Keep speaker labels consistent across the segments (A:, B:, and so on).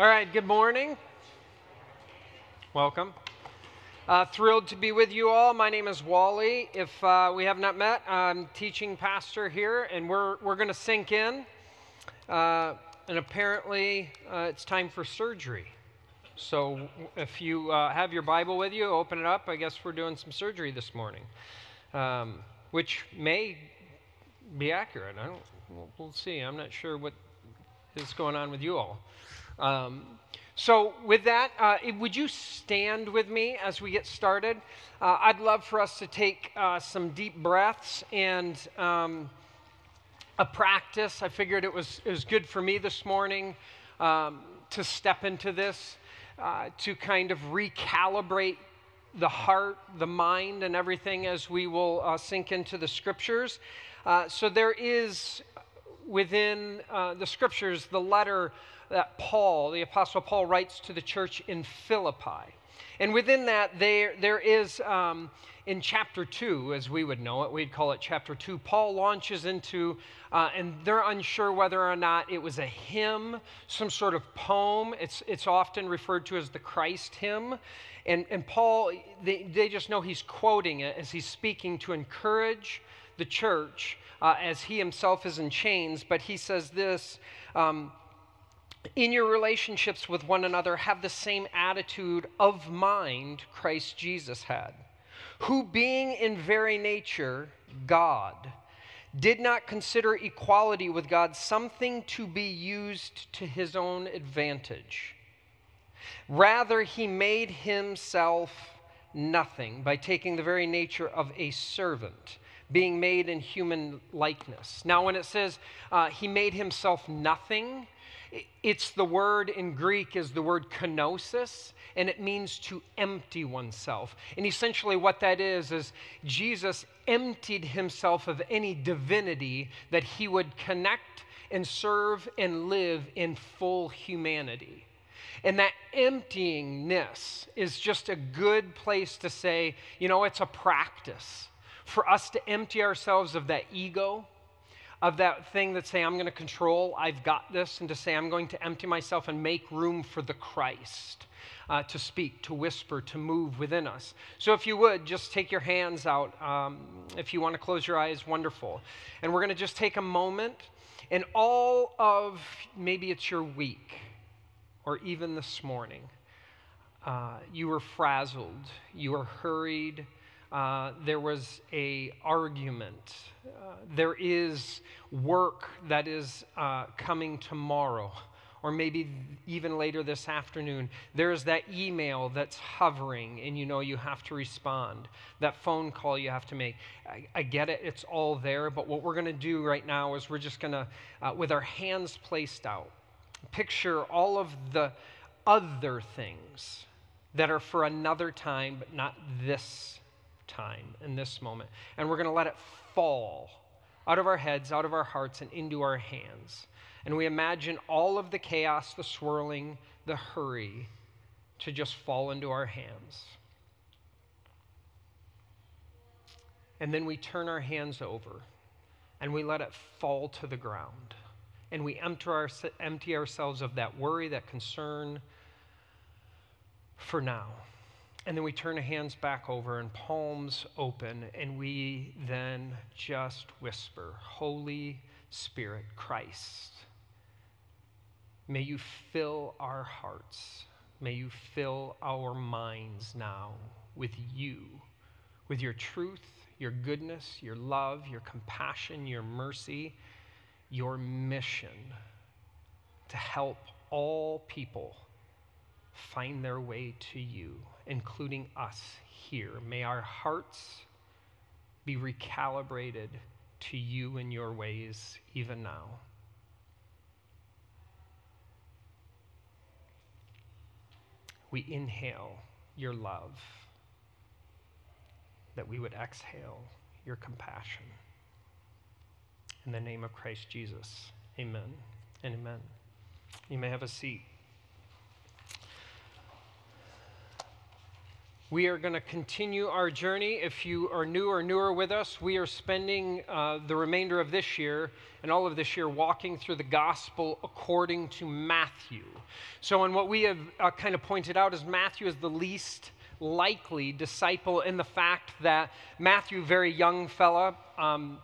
A: All right, good morning. Welcome. Uh, thrilled to be with you all. My name is Wally. If uh, we have not met, I'm teaching pastor here, and we're, we're going to sink in. Uh, and apparently, uh, it's time for surgery. So if you uh, have your Bible with you, open it up. I guess we're doing some surgery this morning, um, which may be accurate. I don't, we'll, we'll see. I'm not sure what is going on with you all. Um, so, with that, uh, would you stand with me as we get started? Uh, I'd love for us to take uh, some deep breaths and um, a practice. I figured it was, it was good for me this morning um, to step into this, uh, to kind of recalibrate the heart, the mind, and everything as we will uh, sink into the scriptures. Uh, so, there is within the scriptures the letter that Paul, the Apostle Paul, writes to the church in Philippi. And within that, there, there is, um, in chapter 2, as we would know it, we'd call it chapter 2, Paul launches into, uh, and they're unsure whether or not it was a hymn, some sort of poem. It's, it's often referred to as the Christ hymn. And, and Paul, they, they just know he's quoting it as he's speaking to encourage the church uh, as he himself is in chains. But he says this. Um, in your relationships with one another, have the same attitude of mind Christ Jesus had, who, being in very nature God, did not consider equality with God something to be used to his own advantage. Rather, he made himself nothing by taking the very nature of a servant, being made in human likeness. Now, when it says uh, he made himself nothing, it's the word in Greek is the word kenosis, and it means to empty oneself. And essentially, what that is, is Jesus emptied himself of any divinity that he would connect and serve and live in full humanity. And that emptyingness is just a good place to say, you know, it's a practice for us to empty ourselves of that ego of that thing that say, I'm going to control, I've got this, and to say, I'm going to empty myself and make room for the Christ uh, to speak, to whisper, to move within us. So if you would, just take your hands out. Um, if you want to close your eyes, wonderful. And we're going to just take a moment, and all of maybe it's your week or even this morning. Uh, you were frazzled, you were hurried, uh, there was a argument. Uh, there is work that is uh, coming tomorrow, or maybe even later this afternoon. There's that email that's hovering, and you know you have to respond. That phone call you have to make. I, I get it; it's all there. But what we're going to do right now is we're just going to, uh, with our hands placed out, picture all of the other things that are for another time, but not this time in this moment. And we're going to let it fall out of our heads, out of our hearts, and into our hands. And we imagine all of the chaos, the swirling, the hurry to just fall into our hands. And then we turn our hands over and we let it fall to the ground. And we empty, our, empty ourselves of that worry, that concern for now. And then we turn hands back over and palms open, and we then just whisper, Holy Spirit, Christ, may you fill our hearts. May you fill our minds now with you, with your truth, your goodness, your love, your compassion, your mercy, your mission to help all people find their way to you including us here. May our hearts be recalibrated to you and your ways even now. We inhale your love, that we would exhale your compassion. In the name of Christ Jesus, amen and amen. You may have a seat. We are going to continue our journey. If you are new or newer with us, we are spending uh, the remainder of this year and all of this year walking through the gospel according to Matthew. So, and what we have uh, kind of pointed out is Matthew is the least likely disciple in the fact that Matthew, very young fella, um,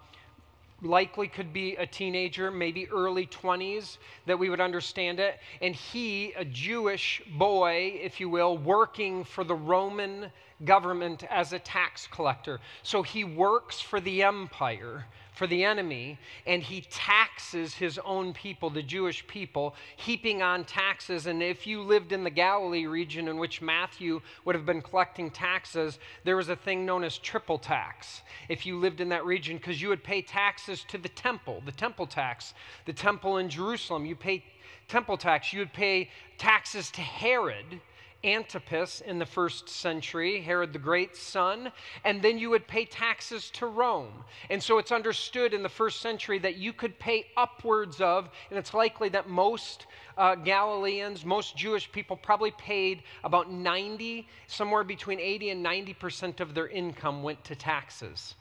A: likely could be a teenager, maybe early 20s, that we would understand it. And he, a Jewish boy, if you will, working for the Roman government as a tax collector. So he works for the empire for the enemy, and he taxes his own people, the Jewish people, heaping on taxes. And if you lived in the Galilee region in which Matthew would have been collecting taxes, there was a thing known as triple tax. If you lived in that region, because you would pay taxes to the temple, the temple tax, the temple in Jerusalem, you pay temple tax, you would pay taxes to Herod Antipas in the first century, Herod the Great's son, and then you would pay taxes to Rome. And so it's understood in the first century that you could pay upwards of, and it's likely that most uh, Galileans, most Jewish people probably paid about 90, somewhere between 80 and 90% of their income went to taxes.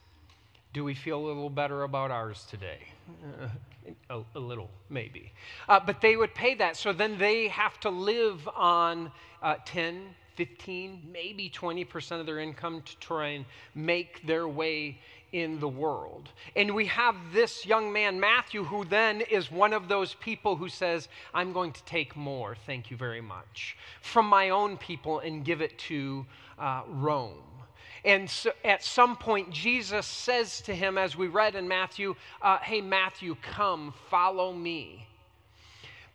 A: Do we feel a little better about ours today? Uh, a, a, little, maybe. Uh, but they would pay that. So then they have to live on uh, 10, 15, maybe 20% of their income to try and make their way in the world. And we have this young man, Matthew, who then is one of those people who says, I'm going to take more, thank you very much, from my own people and give it to uh, Rome. And so at some point, Jesus says to him, as we read in Matthew, uh, Hey, Matthew, come, follow me.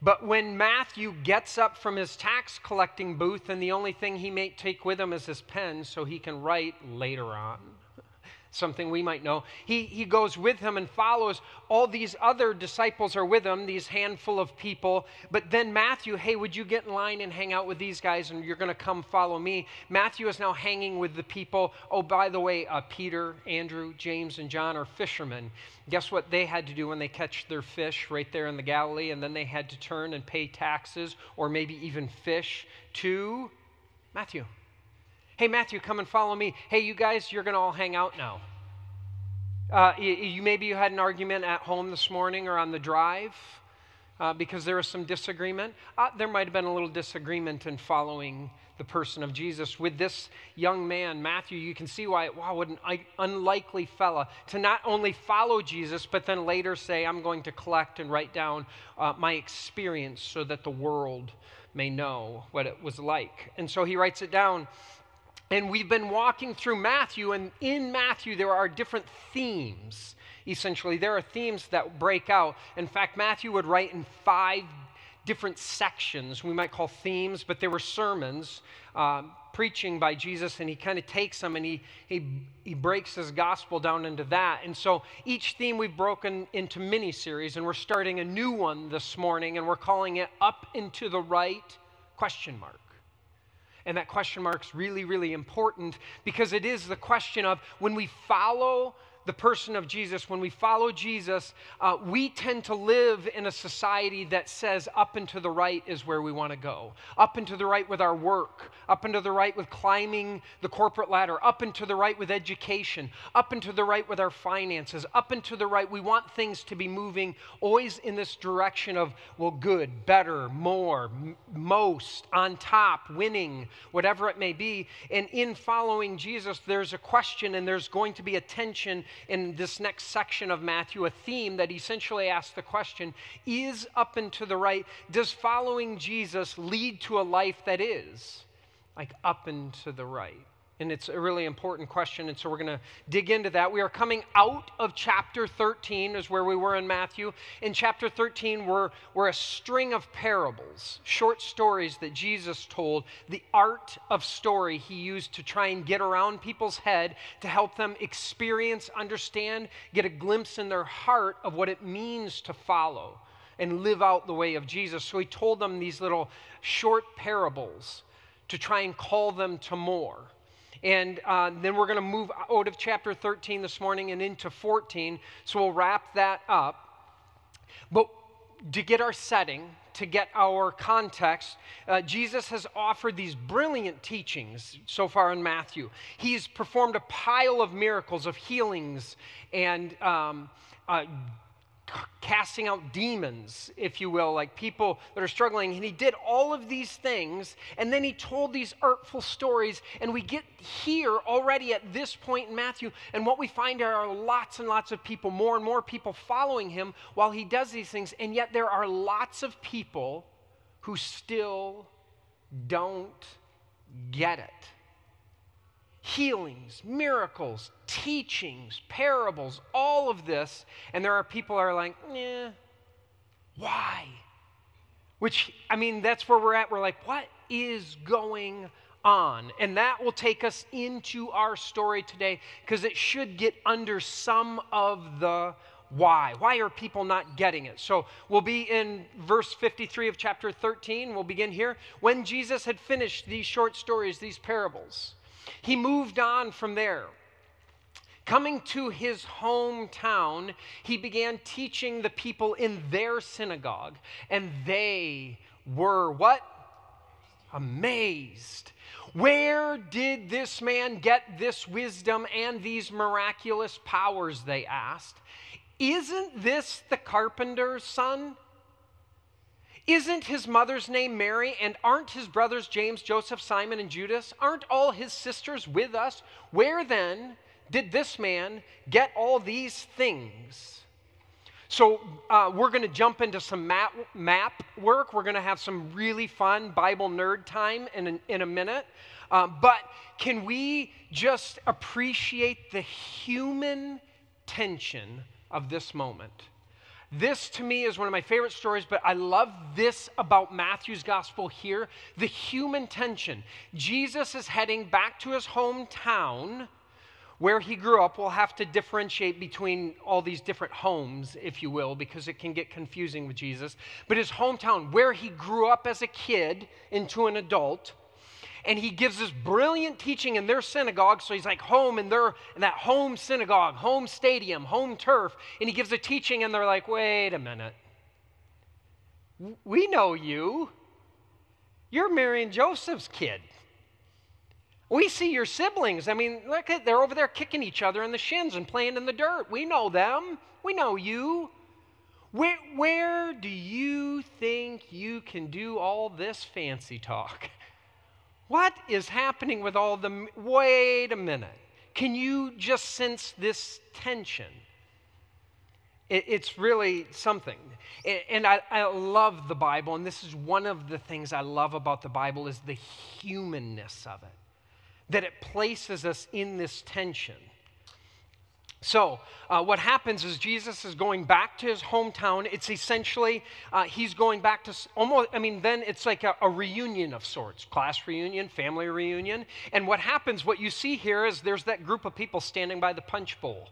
A: But when Matthew gets up from his tax collecting booth, and the only thing he may take with him is his pen so he can write later on, something we might know. He, he goes with him and follows. All these other disciples are with him, these handful of people. But then Matthew, hey, would you get in line and hang out with these guys and you're going to come follow me? Matthew is now hanging with the people. Oh, by the way, uh, Peter, Andrew, James, and John are fishermen. Guess what they had to do when they catch their fish right there in the Galilee? And then they had to turn and pay taxes or maybe even fish to Matthew. Hey, Matthew, come and follow me. Hey, you guys, you're going to all hang out now. Uh, you, you, maybe you had an argument at home this morning or on the drive uh, because there was some disagreement. Uh, there might have been a little disagreement in following the person of Jesus. With this young man, Matthew, you can see why, wow, what an unlikely fella to not only follow Jesus, but then later say, I'm going to collect and write down uh, my experience so that the world may know what it was like. And so he writes it down and we've been walking through Matthew, and in Matthew, there are different themes. Essentially, there are themes that break out. In fact, Matthew would write in five different sections, we might call themes, but they were sermons, um, preaching by Jesus, and he kind of takes them and he, he, he breaks his gospel down into that. And so each theme we've broken into mini series, and we're starting a new one this morning, and we're calling it Up into the Right? Question mark. And that question mark's really, really important because it is the question of when we follow the person of Jesus, when we follow Jesus, uh, we tend to live in a society that says up and to the right is where we want to go. Up and to the right with our work, up and to the right with climbing the corporate ladder, up and to the right with education, up and to the right with our finances, up and to the right. We want things to be moving always in this direction of, well, good, better, more, m- most, on top, winning, whatever it may be. And in following Jesus, there's a question and there's going to be a tension in this next section of Matthew a theme that essentially asks the question Is up and to the right, does following Jesus lead to a life that is like up and to the right? And it's a really important question. And so we're going to dig into that. We are coming out of chapter 13, is where we were in Matthew. In chapter 13, we're, we're a string of parables, short stories that Jesus told. The art of story he used to try and get around people's head to help them experience, understand, get a glimpse in their heart of what it means to follow and live out the way of Jesus. So he told them these little short parables to try and call them to more. And uh, then we're going to move out of chapter 13 this morning and into 14. So we'll wrap that up. But to get our setting, to get our context, uh, Jesus has offered these brilliant teachings so far in Matthew. He's performed a pile of miracles, of healings, and um, uh, casting out demons, if you will, like people that are struggling. And he did all of these things, and then he told these artful stories. And we get here already at this point in Matthew, and what we find are lots and lots of people, more and more people following him while he does these things. And yet there are lots of people who still don't get it healings, miracles, teachings, parables, all of this. And there are people are like, eh, why? Which, I mean, that's where we're at. We're like, what is going on? And that will take us into our story today because it should get under some of the why. Why are people not getting it? So we'll be in verse 53 of chapter 13. We'll begin here. When Jesus had finished these short stories, these parables, he moved on from there. Coming to his hometown, he began teaching the people in their synagogue, and they were what? Amazed. Where did this man get this wisdom and these miraculous powers? They asked. Isn't this the carpenter's son? Isn't his mother's name Mary? And aren't his brothers James, Joseph, Simon, and Judas? Aren't all his sisters with us? Where then did this man get all these things? So, uh, we're going to jump into some map, map work. We're going to have some really fun Bible nerd time in in a minute. Uh, but can we just appreciate the human tension of this moment? This to me is one of my favorite stories, but I love this about Matthew's gospel here the human tension. Jesus is heading back to his hometown where he grew up. We'll have to differentiate between all these different homes, if you will, because it can get confusing with Jesus. But his hometown, where he grew up as a kid into an adult, and he gives this brilliant teaching in their synagogue. So he's like home in their in that home synagogue, home stadium, home turf, and he gives a teaching, and they're like, wait a minute. We know you. You're Mary Joseph's kid. We see your siblings. I mean, look at they're over there kicking each other in the shins and playing in the dirt. We know them. We know you. Where, where do you think you can do all this fancy talk? What is happening with all the. Wait a minute. Can you just sense this tension? It's really something. And I, I love the Bible, and this is one of the things I love about the Bible is the humanness of it. That it places us in this tension. So, uh, what happens is Jesus is going back to his hometown. It's essentially, uh, he's going back to almost, I mean, then it's like a, a, reunion of sorts class reunion, family reunion. And what happens, what you see here is there's that group of people standing by the punch bowl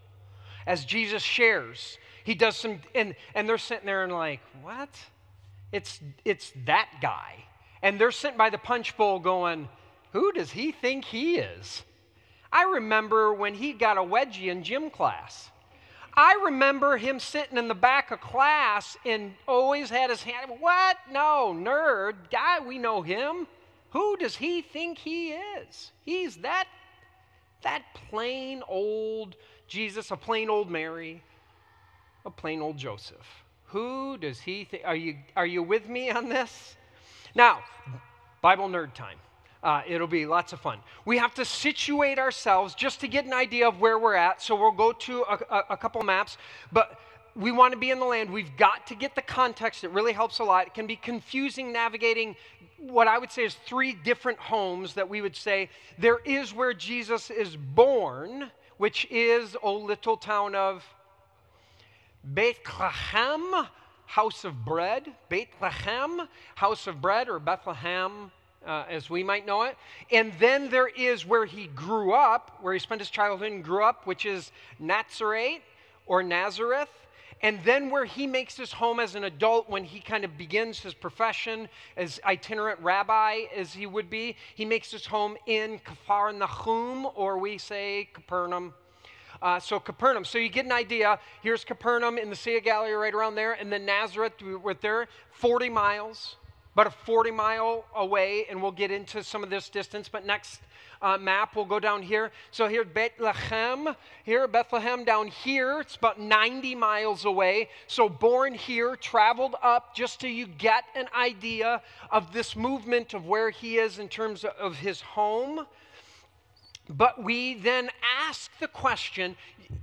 A: as Jesus shares. He does some, and, and they're sitting there and like, what? It's, it's that guy. And they're sitting by the punch bowl going, who does he think he is? I remember when he got a wedgie in gym class. I remember him sitting in the back of class and always had his hand. What? No, nerd. Guy, we know him. Who does he think he is? He's that, that plain old Jesus, a plain old Mary, a plain old Joseph. Who does he think? Are you, are you with me on this? Now, Bible nerd time. Uh, it'll be lots of fun. We have to situate ourselves just to get an idea of where we're at. So we'll go to a, a, a couple maps, but we want to be in the land. We've got to get the context. It really helps a lot. It can be confusing navigating what I would say is three different homes that we would say there is where Jesus is born, which is a little town of Bethlehem, house of bread. Bethlehem, house of bread, or Bethlehem, uh, as we might know it. And then there is where he grew up, where he spent his childhood and grew up, which is Nazareth or Nazareth. And then where he makes his home as an adult when he kind of begins his profession as itinerant rabbi, as he would be, he makes his home in Kfar Nahum, or we say Capernaum. Uh, so Capernaum. So you get an idea. Here's Capernaum in the Sea of Galilee, right around there, and then Nazareth, we're there, 40 miles, about a 40 mile away, and we'll get into some of this distance. But next uh, map, we'll go down here. So here, Bethlehem, here, Bethlehem down here, it's about 90 miles away. So born here, traveled up just so you get an idea of this movement of where he is in terms of his home. But we then ask the question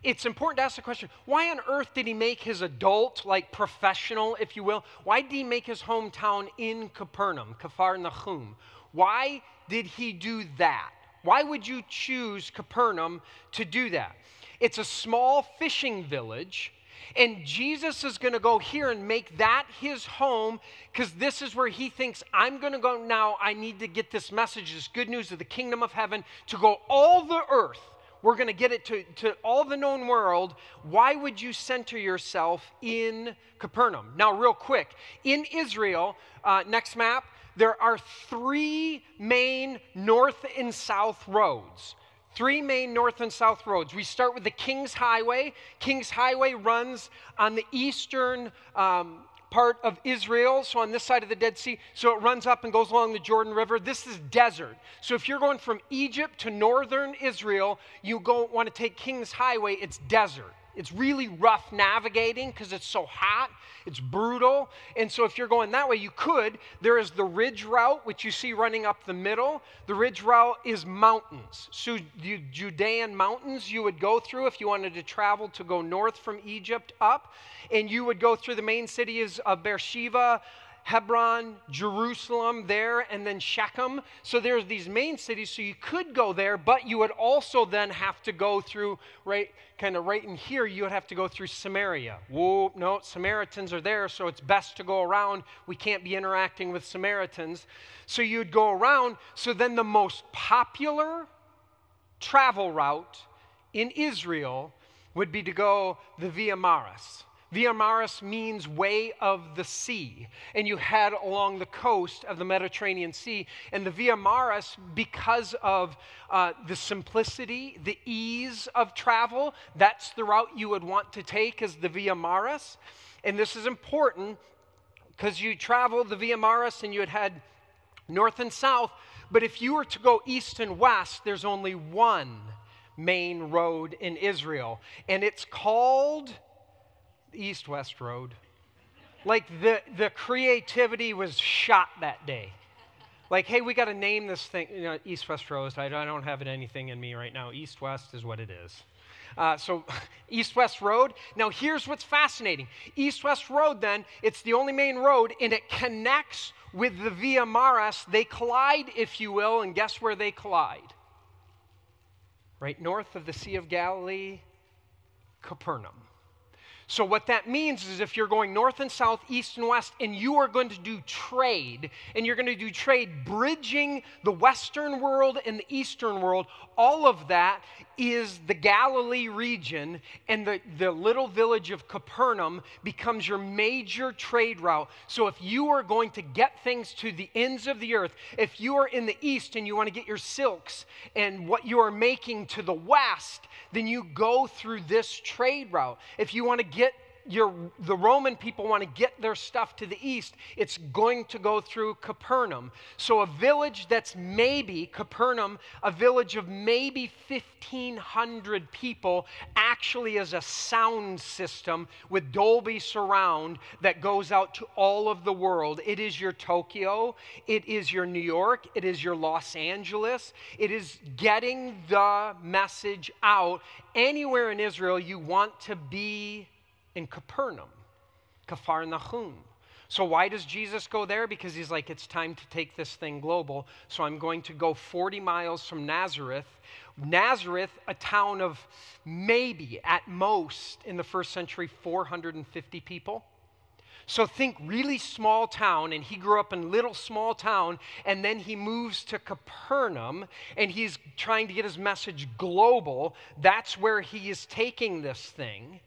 A: it's important to ask the question why on earth did he make his adult, like professional, if you will? Why did he make his hometown in Capernaum, Kafar Nahum? Why did he do that? Why would you choose Capernaum to do that? It's a small fishing village and Jesus is going to go here and make that his home because this is where he thinks, I'm going to go now. I need to get this message, this good news of the kingdom of heaven to go all the earth. We're going to get it to, to all the known world. Why would you center yourself in Capernaum? Now, real quick, in Israel, uh, next map, there are three main north and south roads. Three main north and south roads. We start with the King's Highway. King's Highway runs on the eastern um, part of Israel, so on this side of the Dead Sea. So it runs up and goes along the Jordan River. This is desert. So if you're going from Egypt to northern Israel, you go want to take King's Highway, it's desert. It's really rough navigating because it's so hot, it's brutal. And so, if you're going that way, you could. There is the ridge route, which you see running up the middle. The ridge route is mountains. So, the Judean mountains you would go through if you wanted to travel to go north from Egypt up. And you would go through the main cities of Beersheba, Hebron, Jerusalem there, and then Shechem. So there's these main cities, so you could go there, but you would also then have to go through, right, kind of right in here, you would have to go through Samaria. Whoa, no, Samaritans are there, so it's best to go around. We can't be interacting with Samaritans. So you'd go around. So then the most popular travel route in Israel would be to go the Via Maris. Via Maris means way of the sea. And you head along the coast of the Mediterranean Sea. And the Via Maris, because of uh, the simplicity, the ease of travel, that's the route you would want to take as the Via Maris. And this is important because you travel the Via Maris and you had head north and south. But if you were to go east and west, there's only one main road in Israel. And it's called east west road. Like the, the creativity was shot that day. Like, hey, we got to name this thing, you know, east west road. I, don't have it anything in me right now. East west is what it is. Uh, so, East West Road. Now, here's what's fascinating East West Road, then, it's the only main road, and it connects with the Via Maris. They collide, if you will, and guess where they collide? Right north of the Sea of Galilee, Capernaum. So, what that means is if you're going north and south, east and west, and you are going to do trade, and you're going to do trade bridging the western world and the eastern world, all of that is the Galilee region, and the, the little village of Capernaum becomes your major trade route. So, if you are going to get things to the ends of the earth, if you are in the east and you want to get your silks and what you are making to the west, then you go through this trade route. If you want to get the Roman people want to get their stuff to the east, it's going to go through Capernaum. So, a village that's maybe, Capernaum, a village of maybe 1,500 people, actually is a sound system with Dolby surround that goes out to all of the world. It is your Tokyo, it is your New York, it is your Los Angeles. It is getting the message out. Anywhere in Israel you want to be in Capernaum, Kafar Nahum. So, why does Jesus go there? Because he's like, it's time to take this thing global. So, I'm going to go 40 miles from Nazareth. Nazareth, a town of maybe at most in the first century 450 people. So think really small town, and he grew up in little small town, and then he moves to Capernaum, and he's trying to get his message global. That's where he is taking this thing.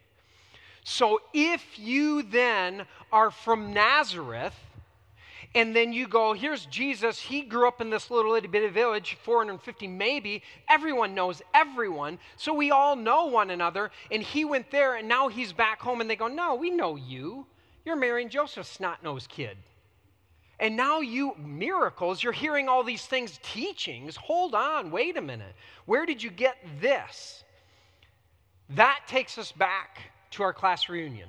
A: So if you then are from Nazareth And then you go, here's Jesus. He grew up in this little itty bitty village, 450 maybe. Everyone knows everyone. So we all know one another. And he went there, and now he's back home, and they go, No, we know you. You're Mary and Joseph's snot nosed kid. And now you, miracles, you're hearing all these things, teachings. Hold on, wait a minute. Where did you get this? That takes us back to our class reunion,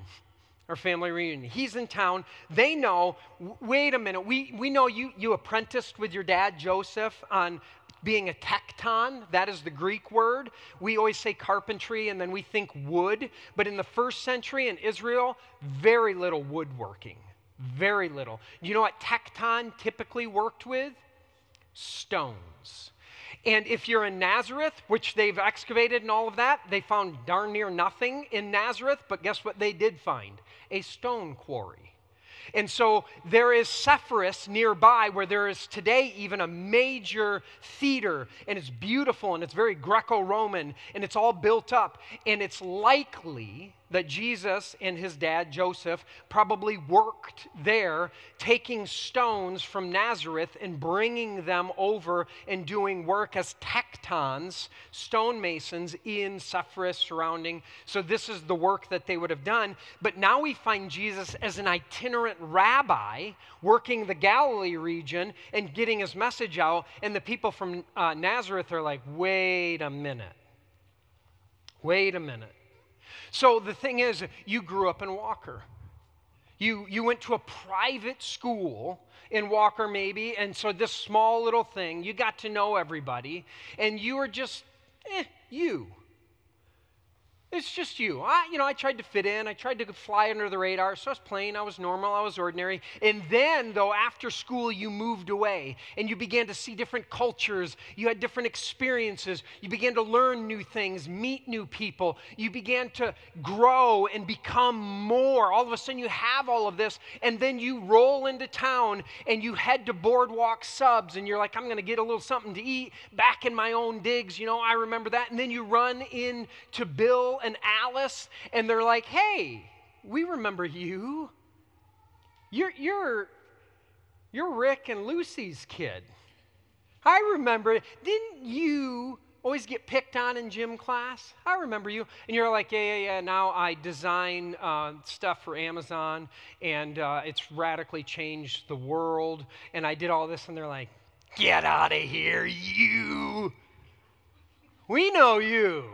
A: our family reunion. He's in town. They know, wait a minute, we, we know you, you apprenticed with your dad, Joseph, on being a tekton. That is the Greek word. We always say carpentry and then we think wood. But in the first century in Israel, very little woodworking very little. You know what tekton typically worked with? Stones. And if you're in Nazareth, which they've excavated and all of that, they found darn near nothing in Nazareth, but guess what they did find? A stone quarry. And so there is Sepphoris nearby where there is today even a major theater, and it's beautiful and it's very Greco Roman and it's all built up. And it's likely that Jesus and his dad, Joseph, probably worked there, taking stones from Nazareth and bringing them over and doing work as tektons, stonemasons in Sepphoris surrounding. So, this is the work that they would have done. But now we find Jesus as an itinerant rabbi working the Galilee region and getting his message out. And the people from uh, Nazareth are like, wait a minute. Wait a minute. So the thing is, you grew up in Walker. You, you went to a private school in Walker, maybe, and so this small little thing, you got to know everybody, and you were just, eh, you. It's just you. I, you know, I tried to fit in. I tried to fly under the radar. So I was plain. I was normal. I was ordinary. And then, though, after school, you moved away and you began to see different cultures. You had different experiences. You began to learn new things, meet new people. You began to grow and become more. All of a sudden, you have all of this. And then you roll into town and you head to Boardwalk Subs and you're like, I'm going to get a little something to eat back in my own digs. You know, I remember that. And then you run into Bill and Alice, and they're like, hey, we remember you. You're, you're, you're Rick and Lucy's kid. I remember. Didn't you always get picked on in gym class? I remember you. And you're like, yeah, yeah, yeah. Now I design uh, stuff for Amazon, and uh, it's radically changed the world. And I did all this, and they're like, get out of here, you. We know you.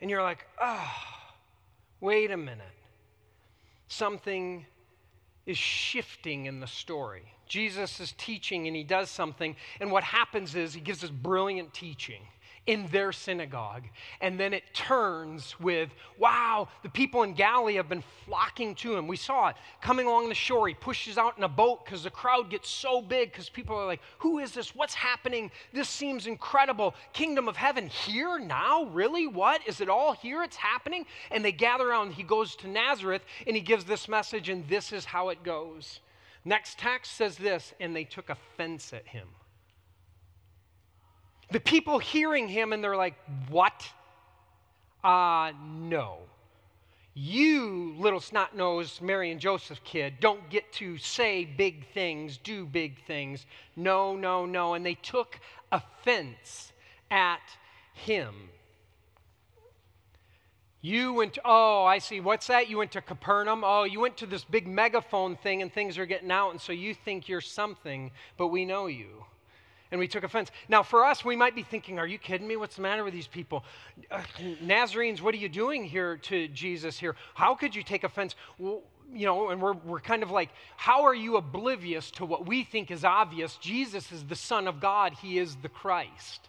A: And you're like, oh, wait a minute. Something is shifting in the story. Jesus is teaching and he does something, and what happens is he gives this brilliant teaching in their synagogue. And then it turns with, wow, the people in Galilee have been flocking to him. We saw it coming along the shore. He pushes out in a boat because the crowd gets so big because people are like, who is this? What's happening? This seems incredible. Kingdom of heaven here now? Really? What? Is it all here? It's happening? And they gather around. He goes to Nazareth and he gives this message, and this is how it goes. Next text says this, and they took offense at him. The people hearing him and they're like, What? Uh, no. You, little snot nosed Mary and Joseph kid, don't get to say big things, do big things. No, no, no. And they took offense at him. You went, to, oh, I see. What's that? You went to Capernaum? Oh, you went to this big megaphone thing and things are getting out, and so you think you're something, but we know you and we took offense. Now, for us, we might be thinking, Are you kidding me? What's the matter with these people? Uh, Nazarenes, what are you doing here to Jesus here? How could you take offense? Well, you know, and we're, we're kind of like, How are you oblivious to what we think is obvious? Jesus is the Son of God, He is the Christ.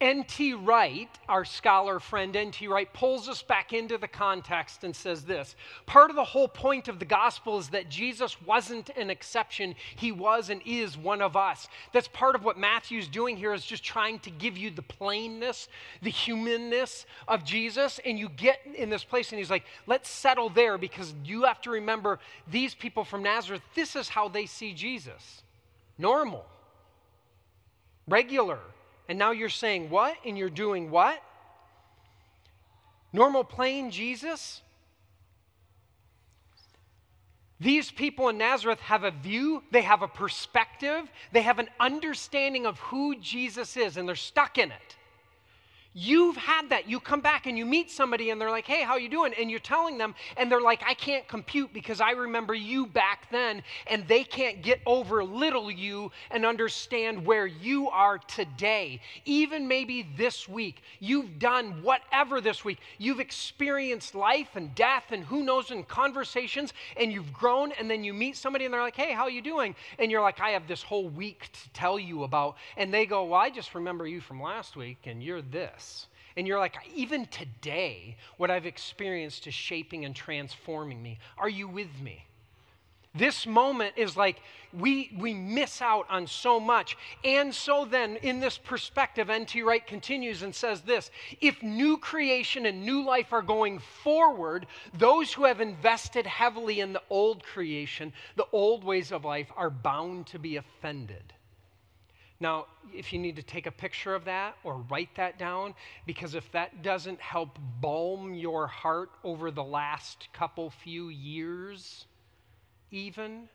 A: N.T. Wright, our scholar friend N.T. Wright, pulls us back into the context and says this Part of the whole point of the gospel is that Jesus wasn't an exception, he was and is one of us. That's part of what Matthew's doing here, is just trying to give you the plainness, the humanness of Jesus. And you get in this place, and he's like, Let's settle there because you have to remember these people from Nazareth, this is how they see Jesus normal, regular and now you're saying what? And you're doing what? Normal plain Jesus? These people in Nazareth have a view, they have a perspective, they have an understanding of who Jesus is, and they're stuck in it. You've had that. You come back and you meet somebody and they're like, "Hey, how you doing?" and you're telling them and they're like, "I can't compute because I remember you back then." And they can't get over little you and understand where you are today. Even maybe this week, you've done whatever this week. You've experienced life and death and who knows in conversations and you've grown and then you meet somebody and they're like, "Hey, how you doing?" and you're like, "I have this whole week to tell you about." And they go, "Well, I just remember you from last week and you're this." And you're like, even today, what I've experienced is shaping and transforming me. Are you with me? This moment is like we, we miss out on so much. And so then, in this perspective, N.T. Wright continues and says this If new creation and new life are going forward, those who have invested heavily in the old creation, the old ways of life, are bound to be offended. Now, if you need to take a picture of that or write that down, because if that doesn't help balm your heart over the last couple few years, even,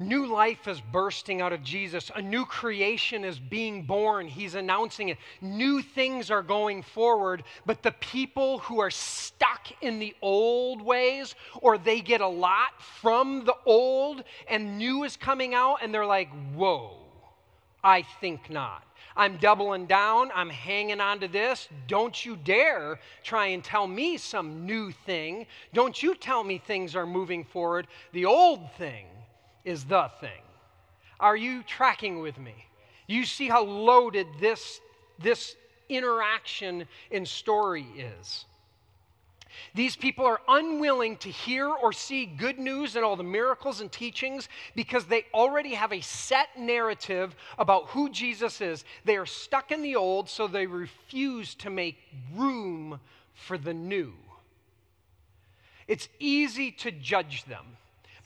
A: New life is bursting out of Jesus. A new creation is being born. He's announcing it. New things are going forward, but the people who are stuck in the old ways, or they get a lot from the old and new is coming out, and they're like, whoa, I think not. I'm doubling down. I'm hanging on to this. Don't you dare try and tell me some new thing. Don't you tell me things are moving forward. The old thing is the thing. Are you tracking with me? You see how loaded this, this interaction in story is. These people are unwilling to hear or see good news and all the miracles and teachings because they already have a set narrative about who Jesus is. They are stuck in the old, so they refuse to make room for the new. It's easy to judge them.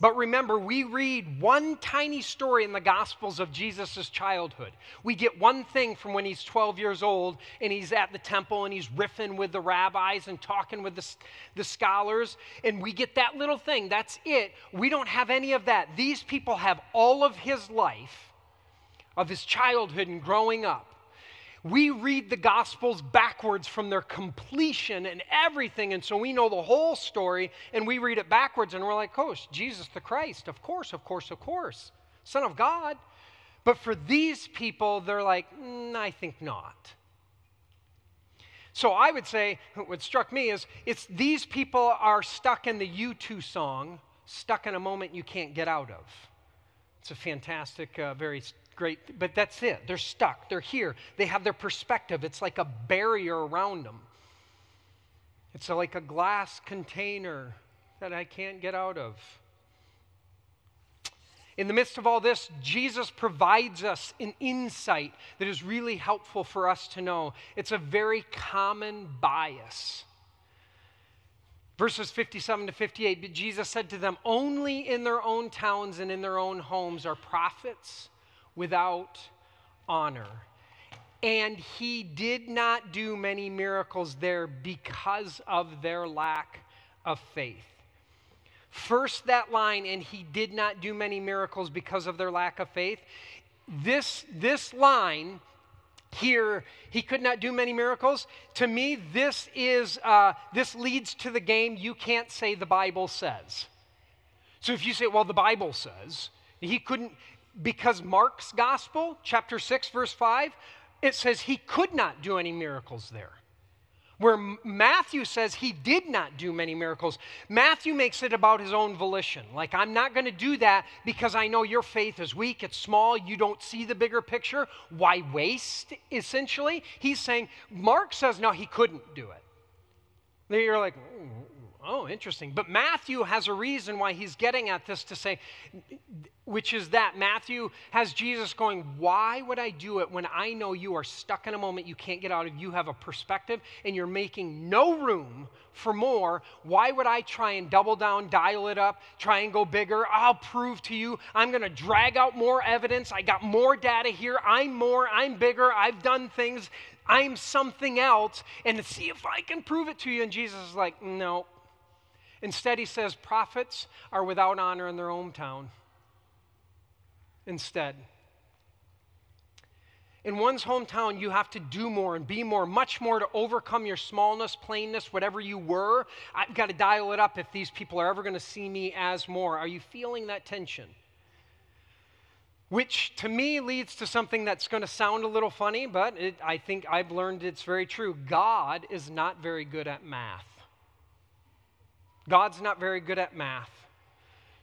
A: But remember, we read one tiny story in the Gospels of Jesus' childhood. We get one thing from when he's 12 years old and he's at the temple and he's riffing with the rabbis and talking with the, the scholars. And we get that little thing. That's it. We don't have any of that. These people have all of his life, of his childhood and growing up we read the Gospels backwards from their completion and everything. And so we know the whole story and we read it backwards and we're like, oh, Jesus the Christ, of course, of course, of course, Son of God. But for these people, they're like, mm, I think not. So I would say, what struck me is it's these people are stuck in the U2 song, stuck in a moment you can't get out of. It's a fantastic, uh, very great, but that's it. They're stuck. They're here. They have their perspective. It's like a barrier around them. It's like a glass container that I can't get out of. In the midst of all this, Jesus provides us an insight that is really helpful for us to know. It's a very common bias. Verses 57 to 58, but Jesus said to them, Only in their own towns and in their own homes are prophets without honor. And he did not do many miracles there because of their lack of faith. First, that line, and he did not do many miracles because of their lack of faith. This, this line here, he could not do many miracles. To me, this is uh, this leads to the game. You can't say the Bible says. So if you say, well, the Bible says, he couldn't because Mark's gospel, chapter 6, verse 5, it says he could not do any miracles there. Where Matthew says he did not do many miracles, Matthew makes it about his own volition. Like, I'm not going to do that because I know your faith is weak, it's small, you don't see the bigger picture. Why waste, essentially? He's saying, Mark says, no, he couldn't do it. You're like, mm, Oh, interesting. But Matthew has a reason why he's getting at this to say, which is that Matthew has Jesus going, Why would I do it when I know you are stuck in a moment you can't get out of? You have a perspective and you're making no room for more. Why would I try and double down, dial it up, try and go bigger? I'll prove to you. I'm going to drag out more evidence. I got more data here. I'm more, I'm bigger. I've done things. I'm something else. And see if I can prove it to you. And Jesus is like, No, Instead, he says prophets are without honor in their hometown. Instead, in one's hometown, you have to do more and be more, much more to overcome your smallness, plainness, whatever you were. I've got to dial it up if these people are ever going to see me as more. Are you feeling that tension? Which to me leads to something that's going to sound a little funny, but it, I think I've learned it's very true. God is not very good at math. God's not very good at math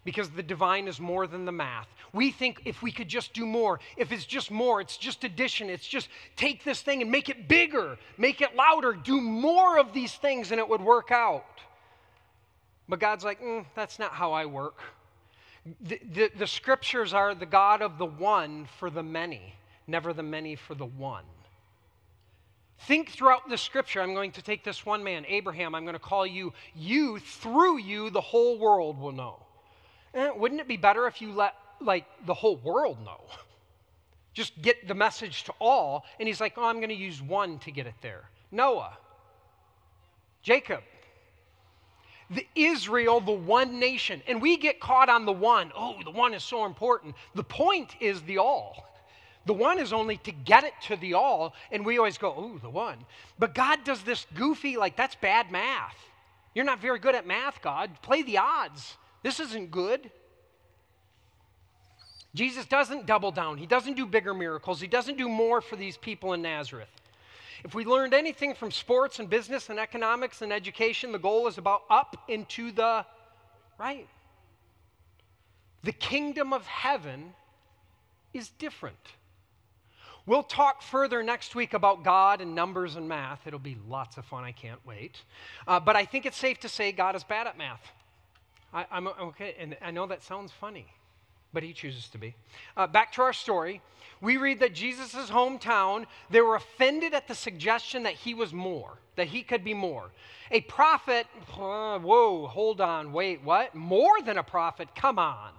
A: because the divine is more than the math. We think if we could just do more, if it's just more, it's just addition, it's just take this thing and make it bigger, make it louder, do more of these things and it would work out. But God's like, mm, that's not how I work. The, the, the scriptures are the God of the one for the many, never the many for the one. Think throughout the scripture. I'm going to take this one man, Abraham, I'm going to call you, you, through you, the whole world will know. Eh, wouldn't it be better if you let like the whole world know? Just get the message to all. And he's like, oh, I'm going to use one to get it there. Noah, Jacob, the Israel, the one nation. And we get caught on the one. Oh, the one is so important. The point is the all. The one is only to get it to the all, and we always go, oh, the one. But God does this goofy, like, that's bad math. You're not very good at math, God. Play the odds. This isn't good. Jesus doesn't double down. He doesn't do bigger miracles. He doesn't do more for these people in Nazareth. If we learned anything from sports and business and economics and education, the goal is about up into the right. The kingdom of heaven is different. We'll talk further next week about God and numbers and math. It'll be lots of fun. I can't wait. Uh, but I think it's safe to say God is bad at math. I, am okay, and I know that sounds funny, but he chooses to be. Uh, back to our story. We read that Jesus' hometown, they were offended at the suggestion that he was more, that he could be more. A prophet, uh, whoa, hold on, wait, what? More than a prophet? Come on.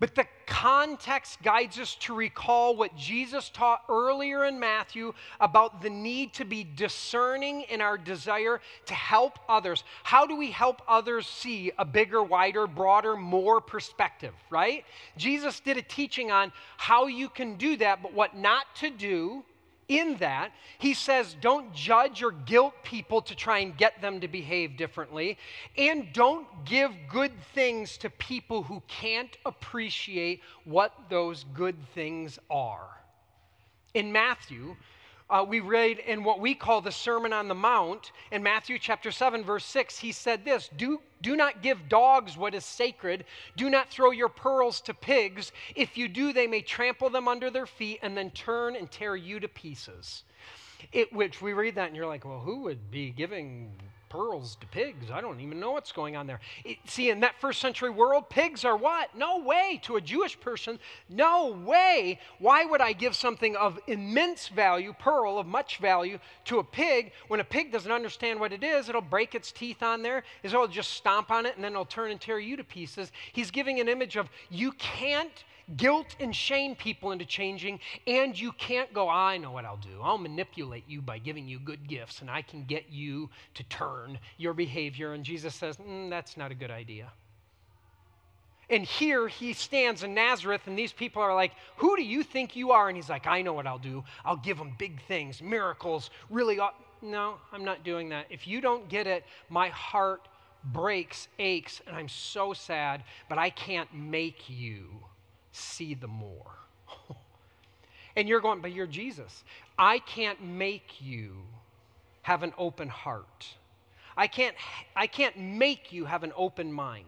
A: But the context guides us to recall what Jesus taught earlier in Matthew about the need to be discerning in our desire to help others. How do we help others see a bigger, wider, broader, more perspective, right? Jesus did a teaching on how you can do that, but what not to do in that, he says, don't judge or guilt people to try and get them to behave differently. And don't give good things to people who can't appreciate what those good things are. In Matthew, uh, we read in what we call the Sermon on the Mount, in Matthew chapter 7, verse 6, he said this Do, do not give dogs what is sacred. Do not throw your pearls to pigs. If you do, they may trample them under their feet and then turn and tear you to pieces. It, which we read that and you're like, well, who would be giving pearls to pigs. I don't even know what's going on there. It, see, in that first century world, pigs are what? No way. To a Jewish person, no way. Why would I give something of immense value, pearl of much value, to a pig when a pig doesn't understand what it is? It'll break its teeth on there, it'll just stomp on it, and then it'll turn and tear you to pieces. He's giving an image of you can't guilt and shame people into changing, and you can't go, I know what I'll do. I'll manipulate you by giving you good gifts, and I can get you to turn your behavior. And Jesus says, mm, That's not a good idea. And here he stands in Nazareth, and these people are like, Who do you think you are? And he's like, I know what I'll do. I'll give them big things, miracles, really. No, I'm not doing that. If you don't get it, my heart breaks, aches, and I'm so sad, but I can't make you see the more. and you're going, but you're Jesus. I can't make you have an open heart. I can't, I can't make you have an open mind.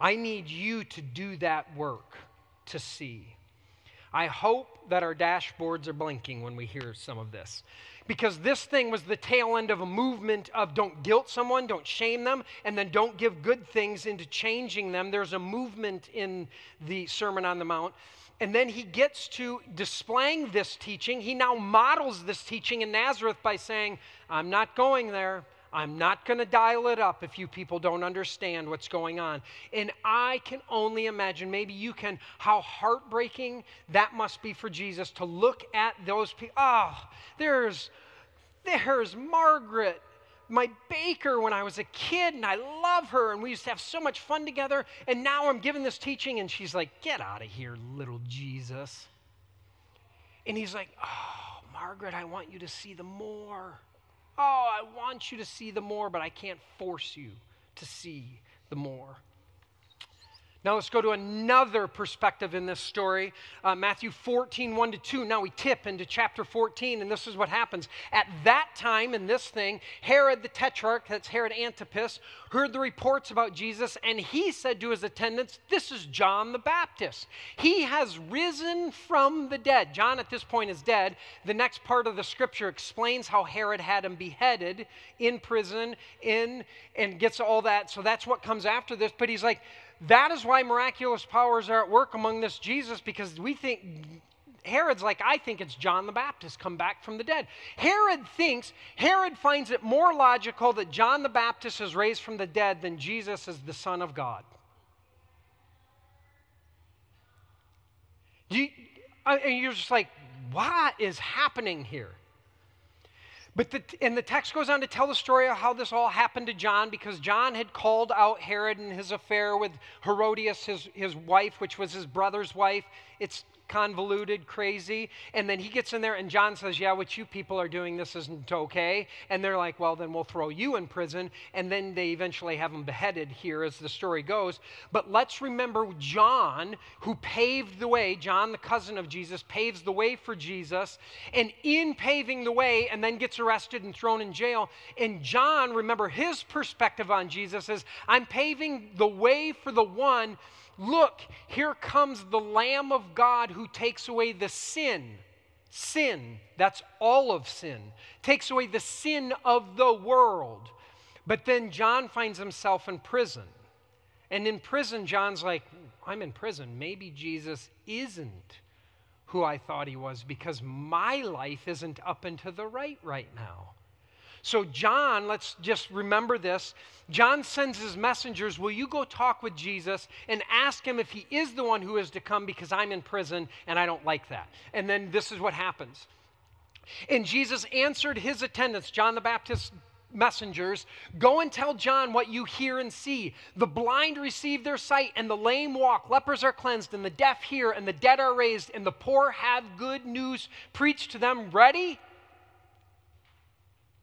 A: I need you to do that work to see. I hope that our dashboards are blinking when we hear some of this because this thing was the tail end of a movement of don't guilt someone, don't shame them, and then don't give good things into changing them. There's a movement in the Sermon on the Mount. And then he gets to displaying this teaching. He now models this teaching in Nazareth by saying, I'm not going there. I'm not going to dial it up if you people don't understand what's going on. And I can only imagine, maybe you can, how heartbreaking that must be for Jesus to look at those people. Oh, ah, there's, there's Margaret my baker when I was a kid, and I love her, and we used to have so much fun together. And now I'm giving this teaching, and she's like, Get out of here, little Jesus. And he's like, Oh, Margaret, I want you to see the more. Oh, I want you to see the more, but I can't force you to see the more. Now let's go to another perspective in this story. Uh, Matthew 14, 1 to 2. Now we tip into chapter 14, and this is what happens. At that time, in this thing, Herod the Tetrarch, that's Herod Antipas, heard the reports about Jesus, and he said to his attendants, This is John the Baptist. He has risen from the dead. John at this point is dead. The next part of the scripture explains how Herod had him beheaded in prison, in, and gets all that. So that's what comes after this. But he's like, that is why miraculous powers are at work among this Jesus because we think Herod's like, I think it's John the Baptist come back from the dead. Herod thinks, Herod finds it more logical that John the Baptist is raised from the dead than Jesus is the Son of God. You, and you're just like, what is happening here? But the, and the text goes on to tell the story of how this all happened to John because John had called out Herod and his affair with Herodias, his, his wife, which was his brother's wife. It's convoluted, crazy. And then he gets in there, and John says, Yeah, what you people are doing, this isn't okay. And they're like, Well, then we'll throw you in prison. And then they eventually have him beheaded here as the story goes. But let's remember John, who paved the way, John, the cousin of Jesus, paves the way for Jesus. And in paving the way, and then gets arrested and thrown in jail. And John, remember his perspective on Jesus is, I'm paving the way for the one Look, here comes the Lamb of God who takes away the sin. Sin, that's all of sin, takes away the sin of the world. But then John finds himself in prison. And in prison, John's like, I'm in prison. Maybe Jesus isn't who I thought he was because my life isn't up and to the right right now. So, John, let's just remember this. John sends his messengers, Will you go talk with Jesus and ask him if he is the one who is to come because I'm in prison and I don't like that? And then this is what happens. And Jesus answered his attendants, John the Baptist's messengers, Go and tell John what you hear and see. The blind receive their sight, and the lame walk. Lepers are cleansed, and the deaf hear, and the dead are raised, and the poor have good news preached to them. Ready?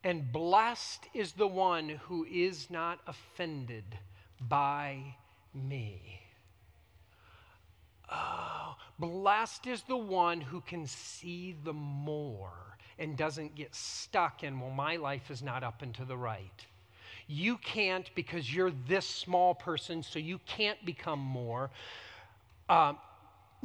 A: And blessed is the one who is not offended by me. Oh, blessed is the one who can see the more and doesn't get stuck in, well, my life is not up and to the right. You can't because you're this small person, so you can't become more. Uh,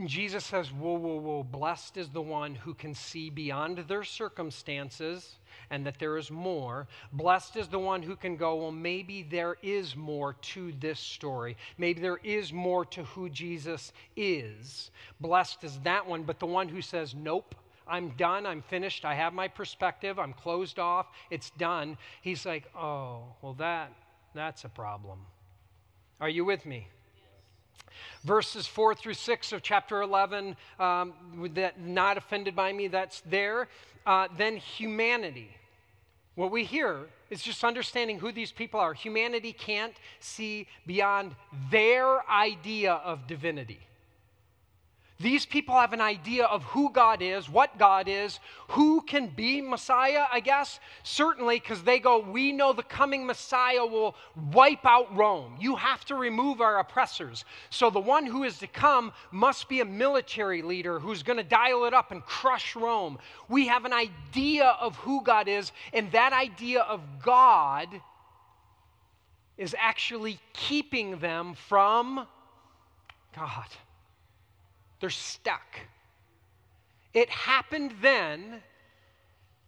A: Jesus says, Whoa, whoa, whoa, blessed is the one who can see beyond their circumstances and that there is more. Blessed is the one who can go, well, maybe there is more to this story. Maybe there is more to who Jesus is. Blessed is that one, but the one who says, nope. I'm done. I'm finished. I have my perspective. I'm closed off. It's done. He's like, oh, well, that, that's a problem. Are you with me? Verses 4 through 6 of chapter 11, um, that not offended by me, that's there. Uh, then humanity. What we hear is just understanding who these people are. Humanity can't see beyond their idea of divinity. These people have an idea of who God is, what God is, who can be Messiah, I guess. Certainly, because they go, We know the coming Messiah will wipe out Rome. You have to remove our oppressors. So the one who is to come must be a military leader who's going to dial it up and crush Rome. We have an idea of who God is, and that idea of God is actually keeping them from God. They're stuck. It happened then,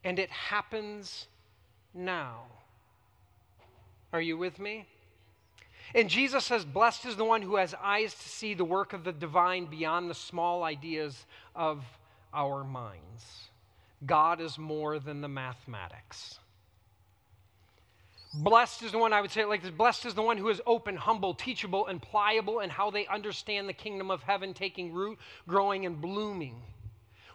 A: and it happens now. Are you with me? And Jesus says, Blessed is the one who has eyes to see the work of the divine beyond the small ideas of our minds. God is more than the mathematics. Blessed is the one, I would say like this blessed is the one who is open, humble, teachable, and pliable in how they understand the kingdom of heaven taking root, growing, and blooming.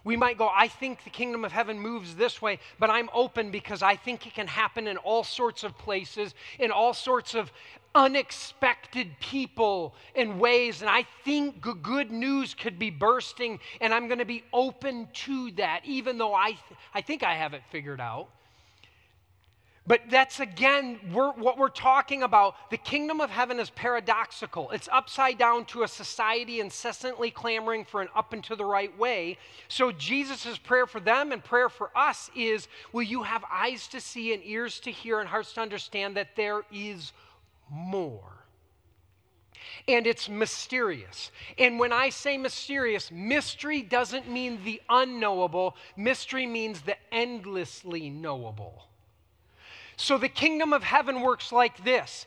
A: We might go, I think the kingdom of heaven moves this way, but I'm open because I think it can happen in all sorts of places, in all sorts of unexpected people and ways. And I think good news could be bursting, and I'm going to be open to that, even though I, th- I think I have it figured out. But that's again we're, what we're talking about. The kingdom of heaven is paradoxical. It's upside down to a society incessantly clamoring for an up and to the right way. So Jesus' prayer for them and prayer for us is Will you have eyes to see and ears to hear and hearts to understand that there is more? and it's mysterious. And when I say mysterious, mystery doesn't mean the unknowable, mystery means the endlessly knowable. So the kingdom of heaven works like this.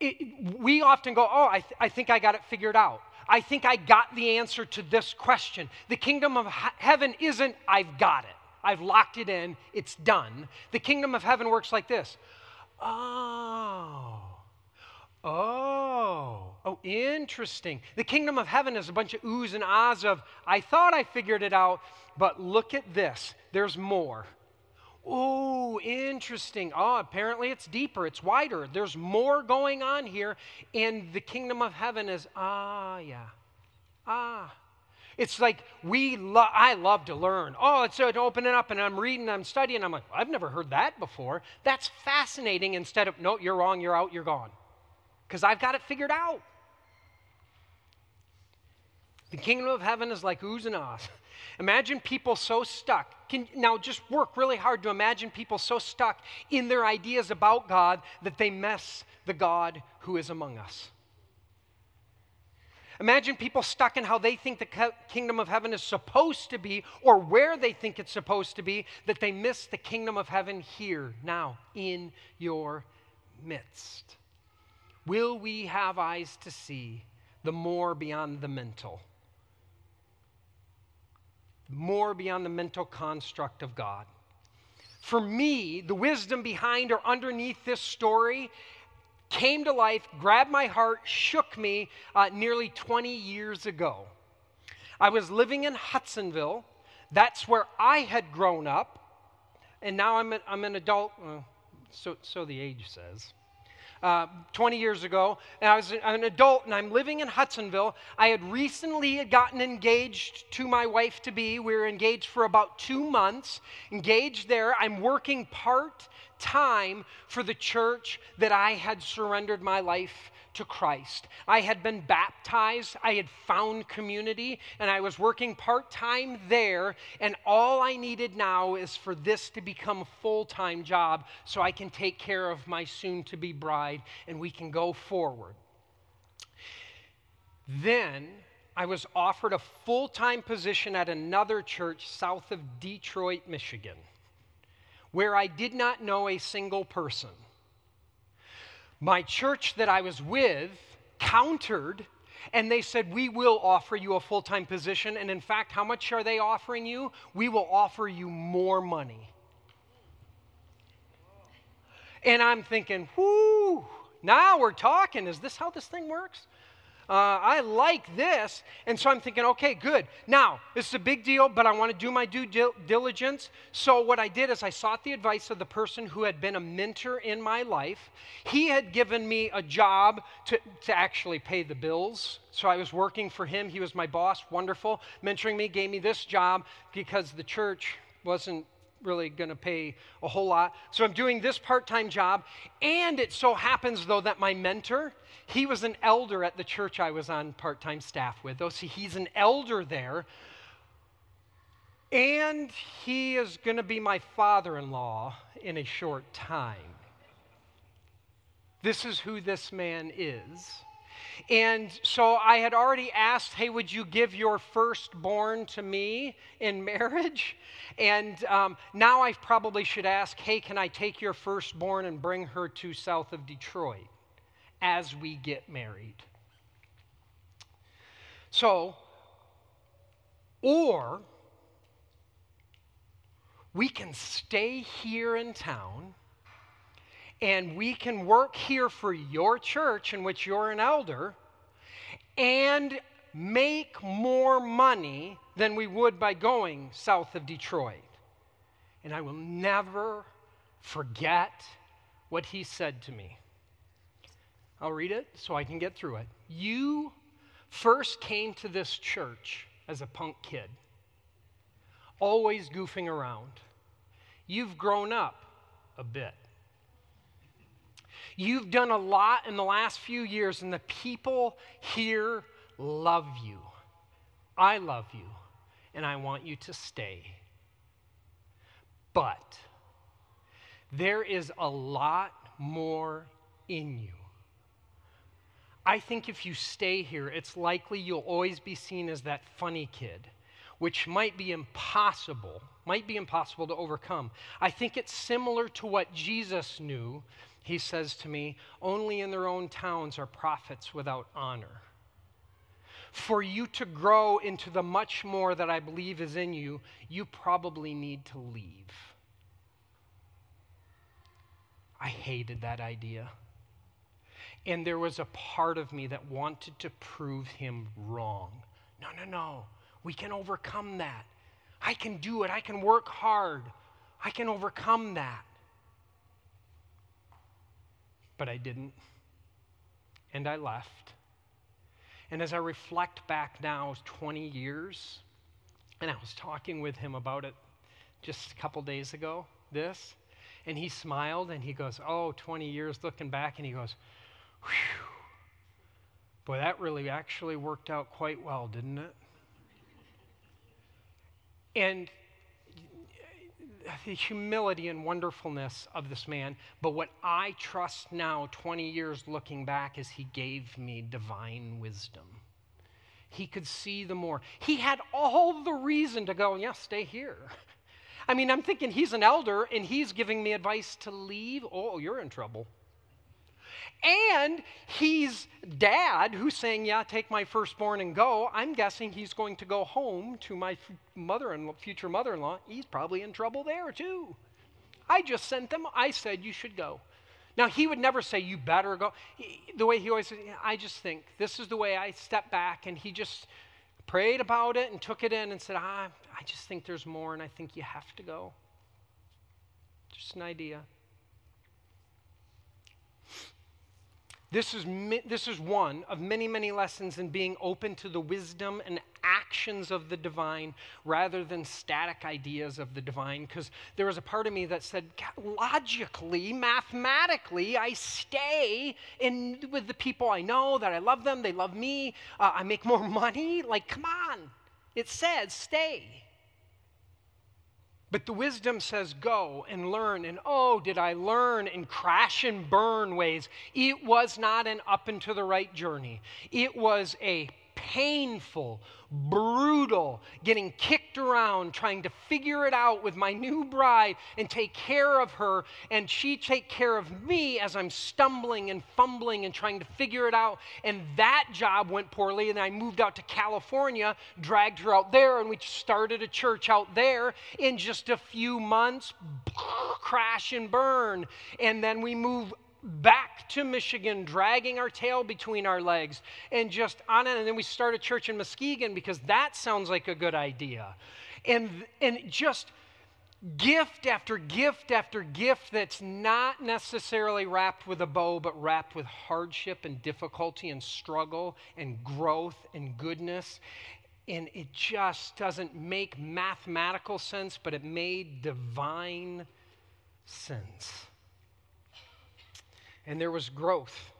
A: It, we often go, Oh, I, th- I think I got it figured out. I think I got the answer to this question. The kingdom of he- heaven isn't, I've got it. I've locked it in, it's done. The kingdom of heaven works like this. Oh, oh, oh, interesting. The kingdom of heaven is a bunch of oohs and ahs of, I thought I figured it out, but look at this. There's more. Oh, interesting. Oh, apparently it's deeper, it's wider. There's more going on here. And the kingdom of heaven is, ah, yeah. Ah. It's like we lo- I love to learn. Oh, it's opening up and I'm reading, I'm studying. I'm like, I've never heard that before. That's fascinating instead of, no, you're wrong, you're out, you're gone. Because I've got it figured out. The kingdom of heaven is like oohs and ahs. Imagine people so stuck. Can, now, just work really hard to imagine people so stuck in their ideas about God that they mess the God who is among us. Imagine people stuck in how they think the kingdom of heaven is supposed to be or where they think it's supposed to be, that they miss the kingdom of heaven here, now, in your midst. Will we have eyes to see the more beyond the mental? More beyond the mental construct of God. For me, the wisdom behind or underneath this story came to life, grabbed my heart, shook me uh, nearly 20 years ago. I was living in Hudsonville. That's where I had grown up. And now I'm, a, I'm an adult, uh, so, so the age says uh, 20 years ago, and I was an adult and I'm living in Hudsonville. I had recently gotten engaged to my wife to be. We were engaged for about two months, engaged there. I'm working part time for the church that I had surrendered my life to Christ. I had been baptized, I had found community, and I was working part time there. And all I needed now is for this to become a full time job so I can take care of my soon to be bride and we can go forward. Then I was offered a full time position at another church south of Detroit, Michigan, where I did not know a single person. My church that I was with countered and they said, We will offer you a full time position. And in fact, how much are they offering you? We will offer you more money. And I'm thinking, whoo, now we're talking. Is this how this thing works? Uh, I like this. And so I'm thinking, okay, good. Now, this is a big deal, but I want to do my due diligence. So what I did is I sought the advice of the person who had been a mentor in my life. He had given me a job to, to actually pay the bills. So I was working for him. He was my boss, wonderful, mentoring me, gave me this job because the church wasn't really going to pay a whole lot. So I'm doing this part time job. And it so happens, though, that my mentor, he was an elder at the church I was on part time staff with. Oh, see, he's an elder there. And he is going to be my father in law in a short time. This is who this man is. And so I had already asked, hey, would you give your firstborn to me in marriage? And um, now I probably should ask, hey, can I take your firstborn and bring her to south of Detroit as we get married? So, or we can stay here in town and we can work here for your church in which you're an elder and make more money than we would by going south of Detroit. And I will never forget what he said to me. I'll read it so I can get through it. You first came to this church as a punk kid, always goofing around. You've grown up a bit. You've done a lot in the last few years, and the people here love you. I love you, and I want you to stay. But there is a lot more in you. I think if you stay here, it's likely you'll always be seen as that funny kid, which might be impossible, might be impossible to overcome. I think it's similar to what Jesus knew. He says to me, Only in their own towns are prophets without honor. For you to grow into the much more that I believe is in you, you probably need to leave. I hated that idea. And there was a part of me that wanted to prove him wrong. No, no, no. We can overcome that. I can do it. I can work hard. I can overcome that. But I didn't. And I left. And as I reflect back now, 20 years, and I was talking with him about it just a couple days ago, this, and he smiled and he goes, Oh, 20 years looking back, and he goes, Whew. Boy, that really actually worked out quite well, didn't it? And the humility and wonderfulness of this man, but what I trust now, 20 years looking back, is he gave me divine wisdom. He could see the more. He had all the reason to go, yeah, stay here. I mean, I'm thinking he's an elder and he's giving me advice to leave. Oh, you're in trouble. And he's dad who's saying, Yeah, take my firstborn and go. I'm guessing he's going to go home to my mother and future mother in law. He's probably in trouble there too. I just sent them. I said, You should go. Now, he would never say, You better go. He, the way he always said, I just think this is the way I step back. And he just prayed about it and took it in and said, ah, I just think there's more and I think you have to go. Just an idea. This is, this is one of many, many lessons in being open to the wisdom and actions of the divine rather than static ideas of the divine. Because there was a part of me that said, logically, mathematically, I stay in with the people I know, that I love them, they love me, uh, I make more money. Like, come on. It says stay. But the wisdom says, go and learn. And oh, did I learn in crash and burn ways? It was not an up and to the right journey, it was a painful, brutal, getting kicked around, trying to figure it out with my new bride and take care of her, and she take care of me as I'm stumbling and fumbling and trying to figure it out. And that job went poorly, and I moved out to California, dragged her out there, and we started a church out there in just a few months, crash and burn. And then we moved back to Michigan, dragging our tail between our legs, and just on and, and then we start a church in Muskegon because that sounds like a good idea. And, and just gift after gift after gift that's not necessarily wrapped with a bow, but wrapped with hardship and difficulty and struggle and growth and goodness. And it just doesn't make mathematical sense, but it made divine sense and there was growth.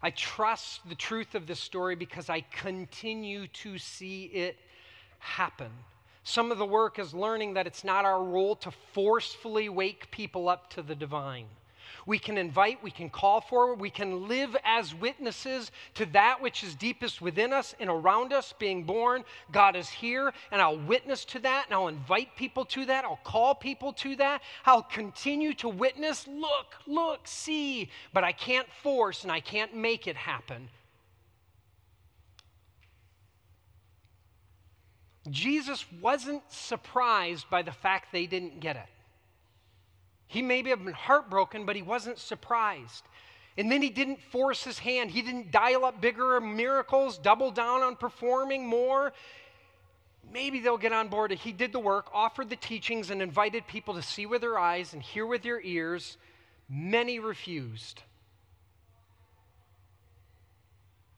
A: I trust the truth of this story because I continue to see it happen. Some of the work is learning that it's not our role to forcefully wake people up to the divine. We can invite, we can call for, we can live as witnesses to that which is deepest within us and around us being born. God is here, and I'll witness to that, and I'll invite people to that, I'll call people to that. I'll continue to witness, look, look, see, but I can't force and I can't make it happen. Jesus wasn't surprised by the fact they didn't get it. He may have been heartbroken, but he wasn't surprised. And then he didn't force his hand. He didn't dial up bigger miracles, double down on performing more. maybe they'll get on board. He did the work, offered the teachings, and invited people to see with their eyes and hear with their ears. Many refused.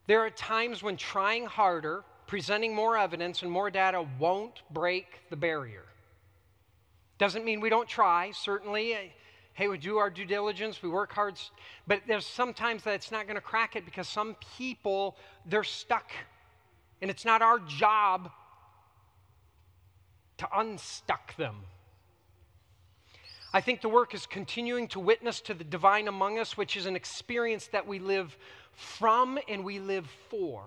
A: There are times when trying harder, presenting more evidence and more data won't break the barrier. Doesn't mean we don't try, certainly. Eh, hey, we do our due diligence, we work hard, but there's sometimes that it's not going to crack it because some people, they're stuck. And it's not our job to unstuck them. I think the work is continuing to witness to the divine among us, which is an experience that we live from and we live for.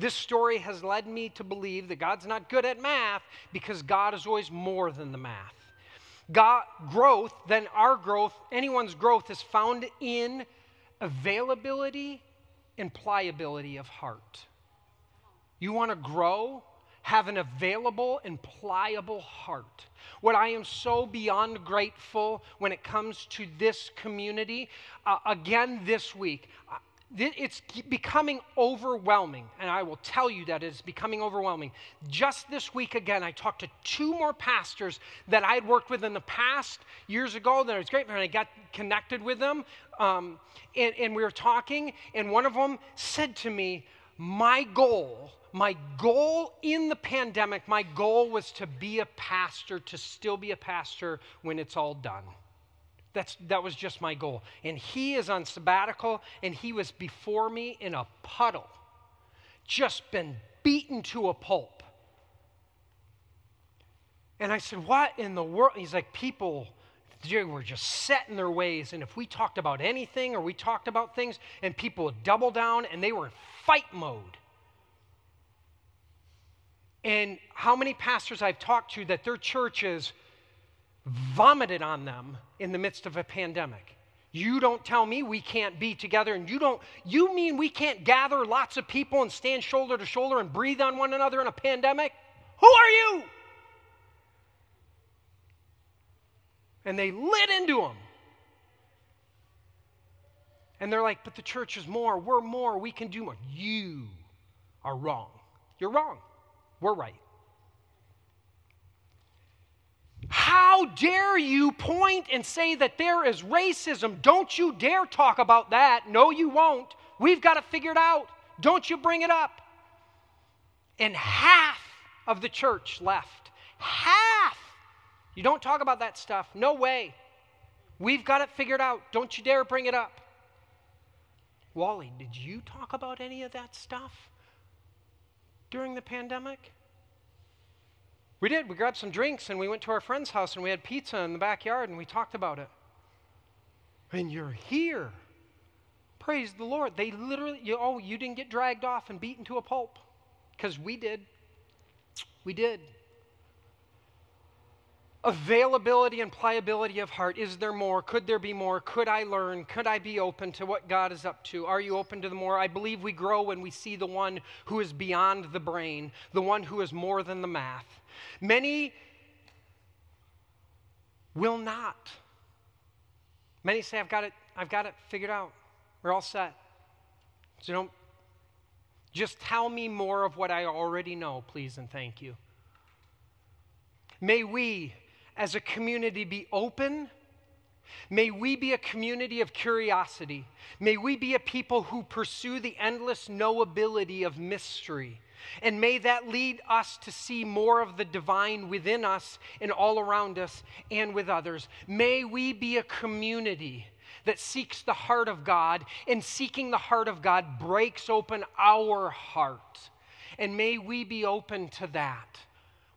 A: This story has led me to believe that God's not good at math because God is always more than the math. God, growth, then our growth, anyone's growth is found in availability and pliability of heart. You want to grow? Have an available and pliable heart. What I am so beyond grateful when it comes to this community, uh, again this week, it's becoming overwhelming, and I will tell you that it's becoming overwhelming. Just this week, again, I talked to two more pastors that I had worked with in the past years ago. That was great, and I got connected with them, um, and, and we were talking, and one of them said to me, "My goal." My goal in the pandemic, my goal was to be a pastor, to still be a pastor when it's all done. That's, that was just my goal. And he is on sabbatical, and he was before me in a puddle, just been beaten to a pulp. And I said, What in the world? He's like, People they were just set in their ways. And if we talked about anything or we talked about things, and people would double down and they were in fight mode. And how many pastors I've talked to that their churches vomited on them in the midst of a pandemic. You don't tell me we can't be together, and you don't, you mean we can't gather lots of people and stand shoulder to shoulder and breathe on one another in a pandemic? Who are you? And they lit into them. And they're like, but the church is more, we're more, we can do more. You are wrong. You're wrong. We're right. How dare you point and say that there is racism? Don't you dare talk about that. No, you won't. We've got it out. Don't you bring it up. And half of the church left. Half. You don't talk about that stuff. No way. We've got it figured out. Don't you dare bring it up. Wally, did you talk about any of that stuff during the pandemic? We did. We grabbed some drinks and we went to our friend's house and we had pizza in the backyard and we talked about it. And you're here. Praise the Lord. They literally, you, oh, you didn't get dragged off and beaten to a pulp. Because we did. We did. Availability and pliability of heart. Is there more? Could there be more? Could I learn? Could I be open to what God is up to? Are you open to the more? I believe we grow when we see the one who is beyond the brain, the one who is more than the math. Many will not. Many say, I've got it, I've got it figured out. We're all set. So don't just tell me more of what I already know, please and thank you. May we, as a community, be open. May we be a community of curiosity. May we be a people who pursue the endless knowability of mystery. And may that lead us to see more of the divine within us and all around us and with others. May we be a community that seeks the heart of God, and seeking the heart of God breaks open our heart. And may we be open to that.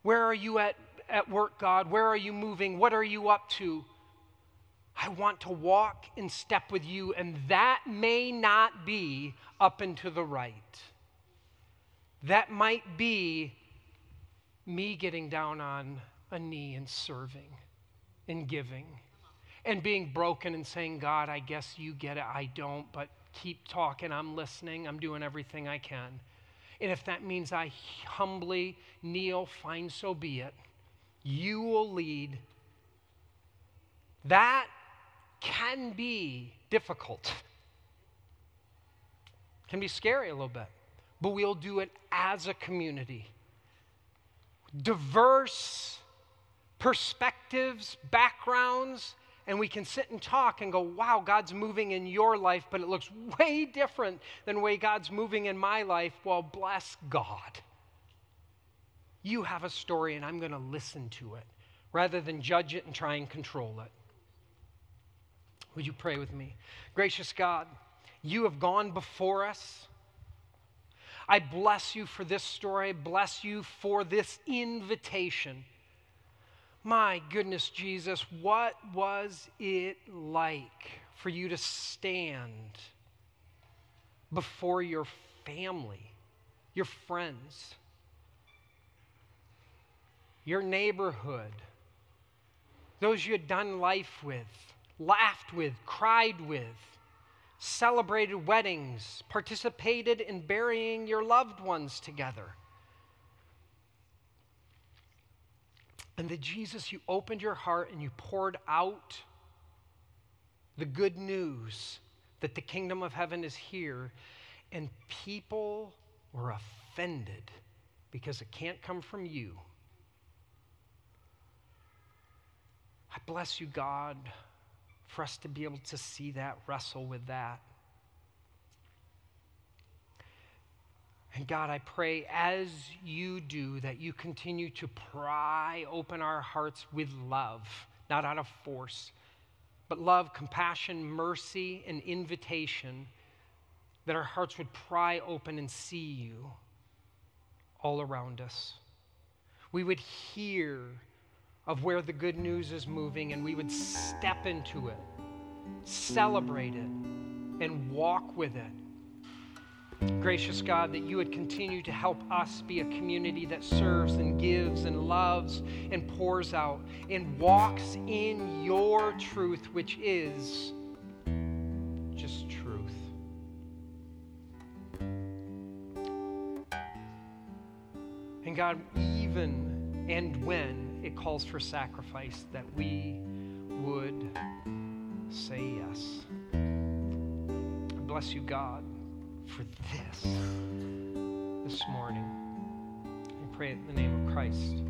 A: Where are you at, at work, God? Where are you moving? What are you up to? I want to walk in step with you, and that may not be up and to the right. That might be me getting down on a knee and serving and giving and being broken and saying, God, I guess you get it. I don't, but keep talking. I'm listening. I'm doing everything I can. And if that means I humbly kneel, fine, so be it. You will lead. That can be difficult, can be scary a little bit but we'll do it as a community. diverse perspectives, backgrounds, and we can sit and talk and go, wow, God's moving in your life, but it looks way different than way God's moving in my life. Well, bless God. You have a story, and I'm going to listen to it rather than judge it and try and control it. Would you pray with me? Gracious God, you have gone before us. I bless you for this story. I bless you for this invitation. My goodness, Jesus, what was it like for you to stand before your family, your friends, your neighborhood, those you had done life with, laughed with, cried with, celebrated weddings, participated in burying your loved ones together? And that Jesus, you opened your heart and you poured out the good news that the kingdom of heaven is here, and people were offended because it can't come from you. I bless you, God, for us to be able to see that, wrestle with that. And God, I pray as you do that you continue to pry open our hearts with love, not out of force, but love, compassion, mercy, and invitation, that our hearts would pry open and see you all around us. We would hear of where the good news is moving and we would step into it, celebrate it, and walk with it Gracious God, that you would continue to help us be a community that serves and gives and loves and pours out and walks in your truth, which is just truth. And God, even and when it calls for sacrifice, that we would say yes. Bless you, God for this this morning. We pray in the name of Christ.